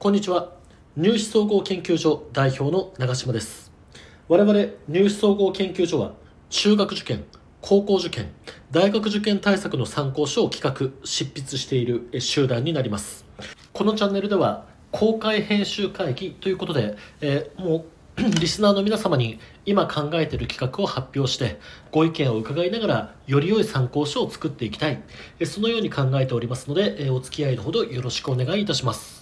こんにちは。入試総合研究所代表の長島です。我々入試総合研究所は中学受験高校受験大学受験対策の参考書を企画執筆している集団になります。このチャンネルでは公開編集会議ということで、えー、もう リスナーの皆様に今考えている企画を発表してご意見を伺いながらより良い参考書を作っていきたい。そのように考えておりますのでお付き合いのほどよろしくお願いいたします。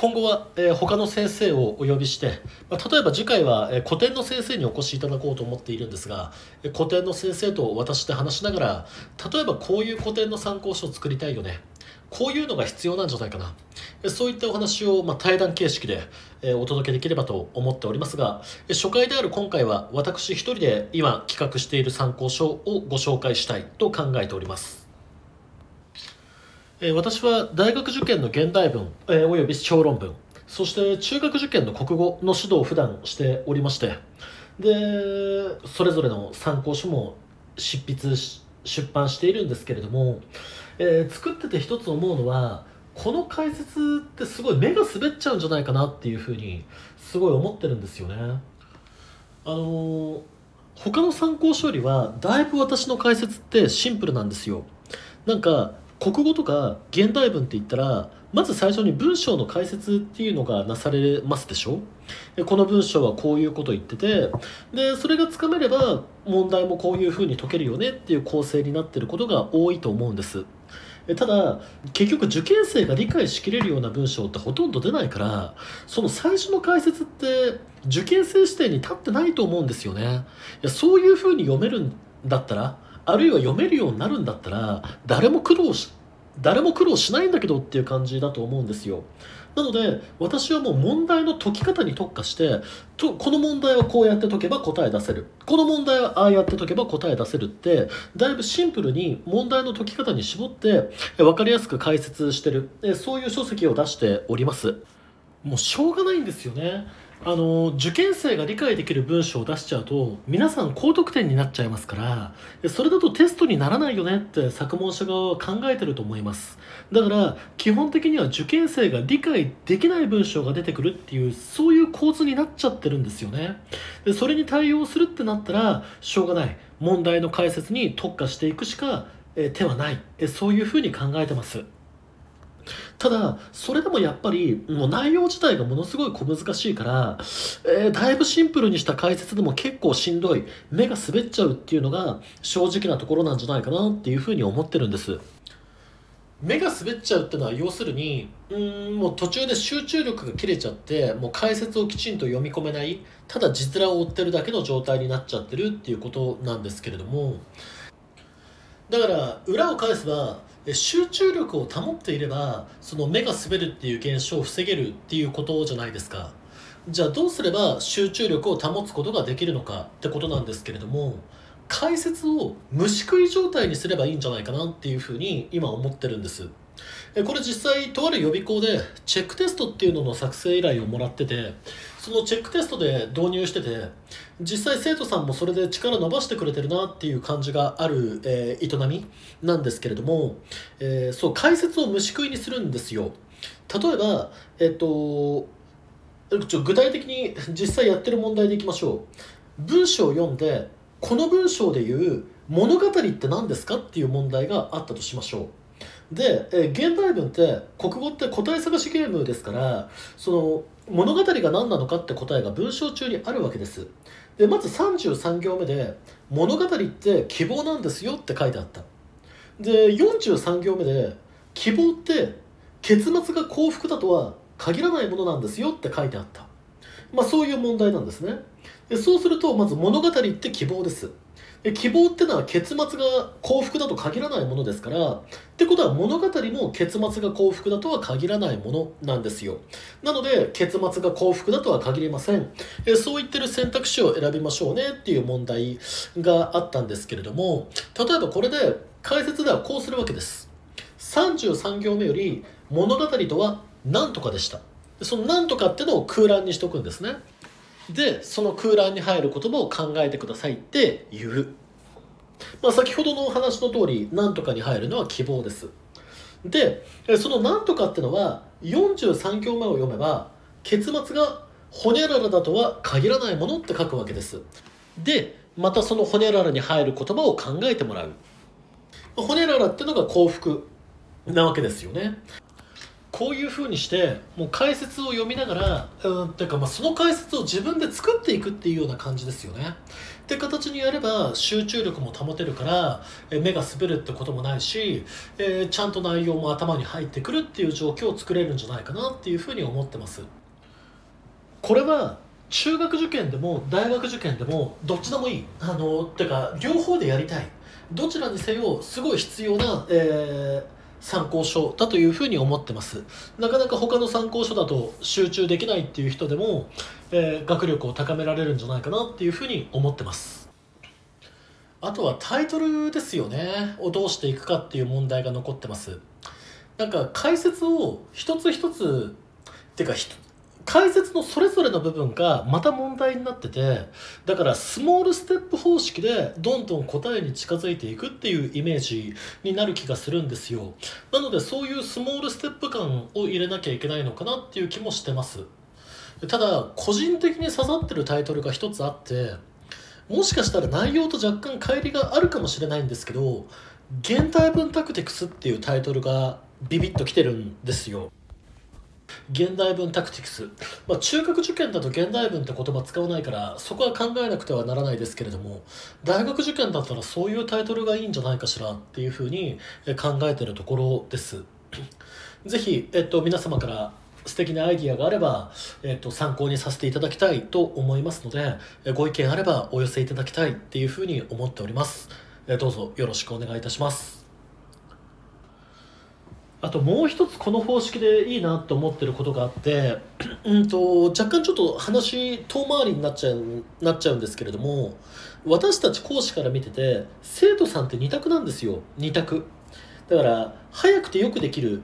今後は、え他の先生をお呼びして、ま例えば次回は、え古典の先生にお越しいただこうと思っているんですが、え古典の先生と私で話しながら例えばこういう古典の参考書を作りたいよね。こういうのが必要なんじゃないかな。えそういったお話を、ま対談形式で、えお届けできればと思っておりますがえ初回である今回は私一人で今企画している参考書をご紹介したいと考えております。え私は大学受験の現代文、えおよび小論文そして中学受験の国語の指導を普段しておりましてでそれぞれの参考書も執筆出版しているんですけれども、えー、作ってて一つ思うのはこの解説ってすごい目が滑っちゃうんじゃないかなっていうふうにすごい思ってるんですよね。あのー、他の参考書よりはだいぶ私の解説ってシンプルなんですよ。なんか国語とか現代文って言ったらまず最初に文章の解説っていうのがなされますでしょ？でこの文章はこういうこと言っててでそれがつかめれば問題もこういうふうに解けるよねっていう構成になってることが多いと思うんです。ただ結局受験生が理解しきれるような文章ってほとんど出ないからその最初の解説って受験生視点に立ってないと思うんですよね。いやそういうふうに読めるんだったらあるいは読めるようになるんだったら誰も苦労し誰も苦労しないんだけどっていう感じだと思うんですよ。なので私はもう問題の解き方に特化してとこの問題はこうやって解けば答え出せる。この問題はああやって解けば答え出せるってだいぶシンプルに問題の解き方に絞って分かりやすく解説してる。そういう書籍を出しております。もうしょうがないんですよね。あの受験生が理解できる文章を出しちゃうと皆さん高得点になっちゃいますからそれだとテストにならないよねって作問者側は考えてると思います。だから基本的には受験生が理解できない文章が出てくるっていうそういう構図になっちゃってるんですよね。でそれに対応するってなったらしょうがない。問題の解説に特化していくしか手はない。そういうふうに考えてます。ただそれでもやっぱりもう内容自体がものすごい小難しいから、えー、だいぶシンプルにした解説でも結構しんどい目が滑っちゃうっていうのが正直なところなんじゃないかなっていうふうに思ってるんです。目が滑っちゃうっていうのは要するにうんもう途中で集中力が切れちゃってもう解説をきちんと読み込めない。ただ実覧を追ってるだけの状態になっちゃってるっていうことなんですけれども。だから裏を返せば集中力を保っていればその目が滑るっていう現象を防げるっていうことじゃないですか。じゃあどうすれば集中力を保つことができるのかってことなんですけれども解説を虫食い状態にすればいいんじゃないかなっていうふうに今思ってるんです。これ実際とある予備校でチェックテストっていうのの作成依頼をもらっててそのチェックテストで導入してて実際生徒さんもそれで力伸ばしてくれてるなっていう感じがある、えー、営みなんですけれども、えー、そう解説を虫食いにするんですよ。例えばえっ、とちょ具体的に実際やってる問題でいきましょう。文章を読んでこの文章で言う物語って何ですかっていう問題があったとしましょう。で、えー、現代文って国語って答え探しゲームですからその物語が何なのかって答えが文章中にあるわけです。でまず33行目で「物語って希望なんですよ」って書いてあった。で43行目で「希望って結末が幸福だとは限らないものなんですよ」って書いてあった。まあそういう問題なんですね。でそうするとまず物語って希望です。希望ってのは結末が幸福だと限らないものですからってことは物語も結末が幸福だとは限らないものなんですよ。なので結末が幸福だとは限りません。えそう言ってる選択肢を選びましょうねっていう問題があったんですけれども例えばこれで解説ではこうするわけです。33行目より物語とは何とかでした。その何とかってのを空欄にしとくんですね。でその空欄に入る言葉を考えてくださいって言う、まあ、先ほどのお話の通り何とかに入るのは希望です。でその「なんとか」ってのは43行目を読めば結末がほにゃららだとは限らないものって書くわけです。でまたそのほにゃららに入る言葉を考えてもらう。ほにゃららってのが幸福なわけですよね。こういうふうにしてもう解説を読みながらうんていうかまあその解説を自分で作っていくっていうような感じですよね。って形にやれば集中力も保てるから目が滑るってこともないし、えー、ちゃんと内容も頭に入ってくるっていう状況を作れるんじゃないかなっていうふうに思ってます。これは中学受験でも大学受験でもどっちでもいい。あのてか両方でやりたい。どちらにせよすごい必要な、えー参考書だというふうに思ってます。なかなか他の参考書だと集中できないっていう人でも、えー、学力を高められるんじゃないかなっていうふうに思ってます。あとはタイトルですよね。をどうしていくかっていう問題が残ってます。なんか解説を一つ一つっていうか解説のそれぞれの部分がまた問題になっててだからスモールステップ方式でどんどん答えに近づいていくっていうイメージになる気がするんですよ。なのでそういうスモールステップ感を入れなきゃいけないのかなっていう気もしてます。ただ個人的に刺さってるタイトルが一つあってもしかしたら内容と若干乖離があるかもしれないんですけど「現代文タクティクス」っていうタイトルがビビッときてるんですよ。現代文タクティクス、まあ、中学受験だと現代文って言葉使わないからそこは考えなくてはならないですけれども大学受験だったらそういうタイトルがいいんじゃないかしらっていうふうに考えてるところです。ぜひ、えっと、皆様から素敵なアイディアがあれば、えっと、参考にさせていただきたいと思いますのでご意見あればお寄せいただきたいっていうふうに思っております。どうぞよろしくお願いいたします。あともう一つこの方式でいいなと思ってることがあってうんと若干ちょっと話遠回りになっちゃうなっちゃうんですけれども私たち講師から見てて生徒さんって2択なんですよ。2択。だから早くてよくできる。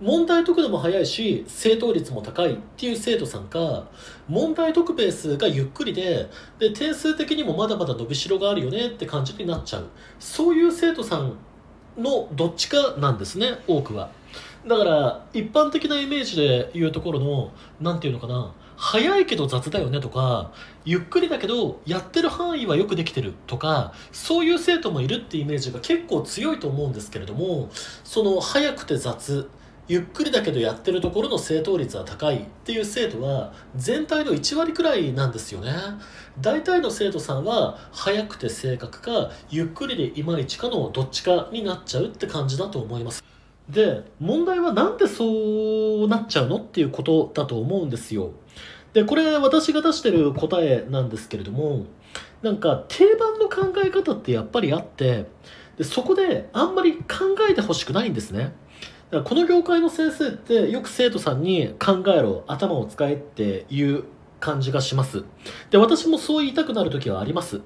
問題解くのも早いし正答率も高いっていう生徒さんか問題解くペースがゆっくりでで点数的にもまだまだ伸びしろがあるよねって感じになっちゃう。そういう生徒さんのどっちかなんですね多くは。だから一般的なイメージで言うところの何て言うのかな早いけど雑だよねとかゆっくりだけどやってる範囲はよくできてるとかそういう生徒もいるってイメージが結構強いと思うんですけれどもその早くて雑ゆっくりだけどやってるところの正答率は高いっていう生徒は全体の1割くらいなんですよね。大体の生徒さんは早くて正確かゆっくりでいまいちかのどっちかになっちゃうって感じだと思います。で問題はなんでそうなっちゃうのっていうことだと思うんですよ。でこれ私が出してる答えなんですけれどもなんか定番の考え方ってやっぱりあってでそこであんまり考えてほしくないんですね。この業界の先生ってよく生徒さんに考えろ頭を使えっていう感じがします。で私もそう言いたくなる時はあります。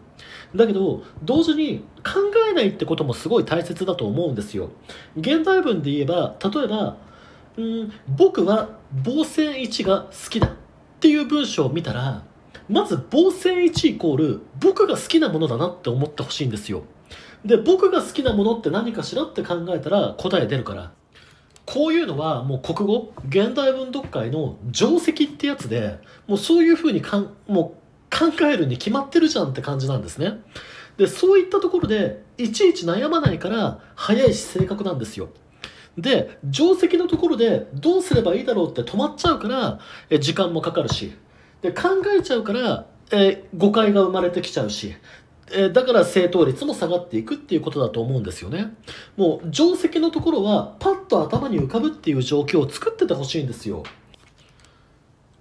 だけど同時に考えないってこともすごい大切だと思うんですよ。現代文で言えば例えばうん僕は防線1が好きだっていう文章を見たらまず防線1イコール僕が好きなものだなって思ってほしいんですよ。で僕が好きなものって何かしらって考えたら答え出るから。こういうのはもう国語現代文読解の定石ってやつでもうそういうふうにかんもう考えるに決まってるじゃんって感じなんですね。でそういったところでいちいち悩まないから早いし正確なんですよ。で定石のところでどうすればいいだろうって止まっちゃうからえ時間もかかるし。で考えちゃうからえ誤解が生まれてきちゃうし。えだから正答率も下がっていくっていうことだと思うんですよね。もう定石のところはパッと頭に浮かぶっていう状況を作っててほしいんですよ。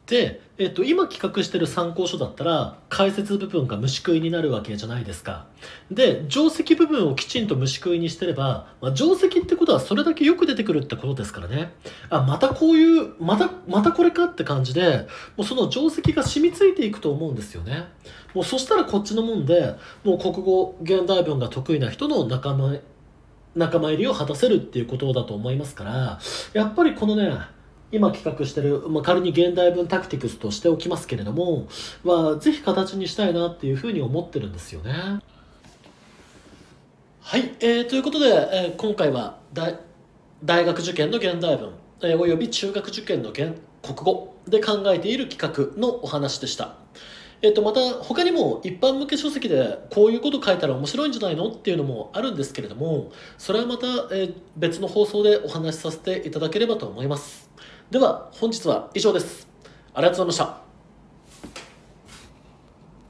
で、えっと、今企画してる参考書だったら解説部分が虫食いになるわけじゃないですか。で定石部分をきちんと虫食いにしてれば、まあ、定石ってことはそれだけよく出てくるってことですからね。あまたこういうまたまたこれかって感じでもうその定石が染みついていくと思うんですよね。もうそしたらこっちのもんでもう国語現代文が得意な人の仲間仲間入りを果たせるっていうことだと思いますからやっぱりこのね今企画してる、まあ、仮に現代文タクティクスとしておきますけれども、まあ、ぜひ形にしたいなっていうふうに思ってるんですよね。はい、えー、ということで、えー、今回は大学受験の現代文、えーおよび中学受験の現国語で考えている企画のお話でした。えっと、また他にも一般向け書籍でこういうこと書いたら面白いんじゃないのっていうのもあるんですけれどもそれはまた、別の放送でお話しさせていただければと思いますでは本日は以上です。ありがとうございました。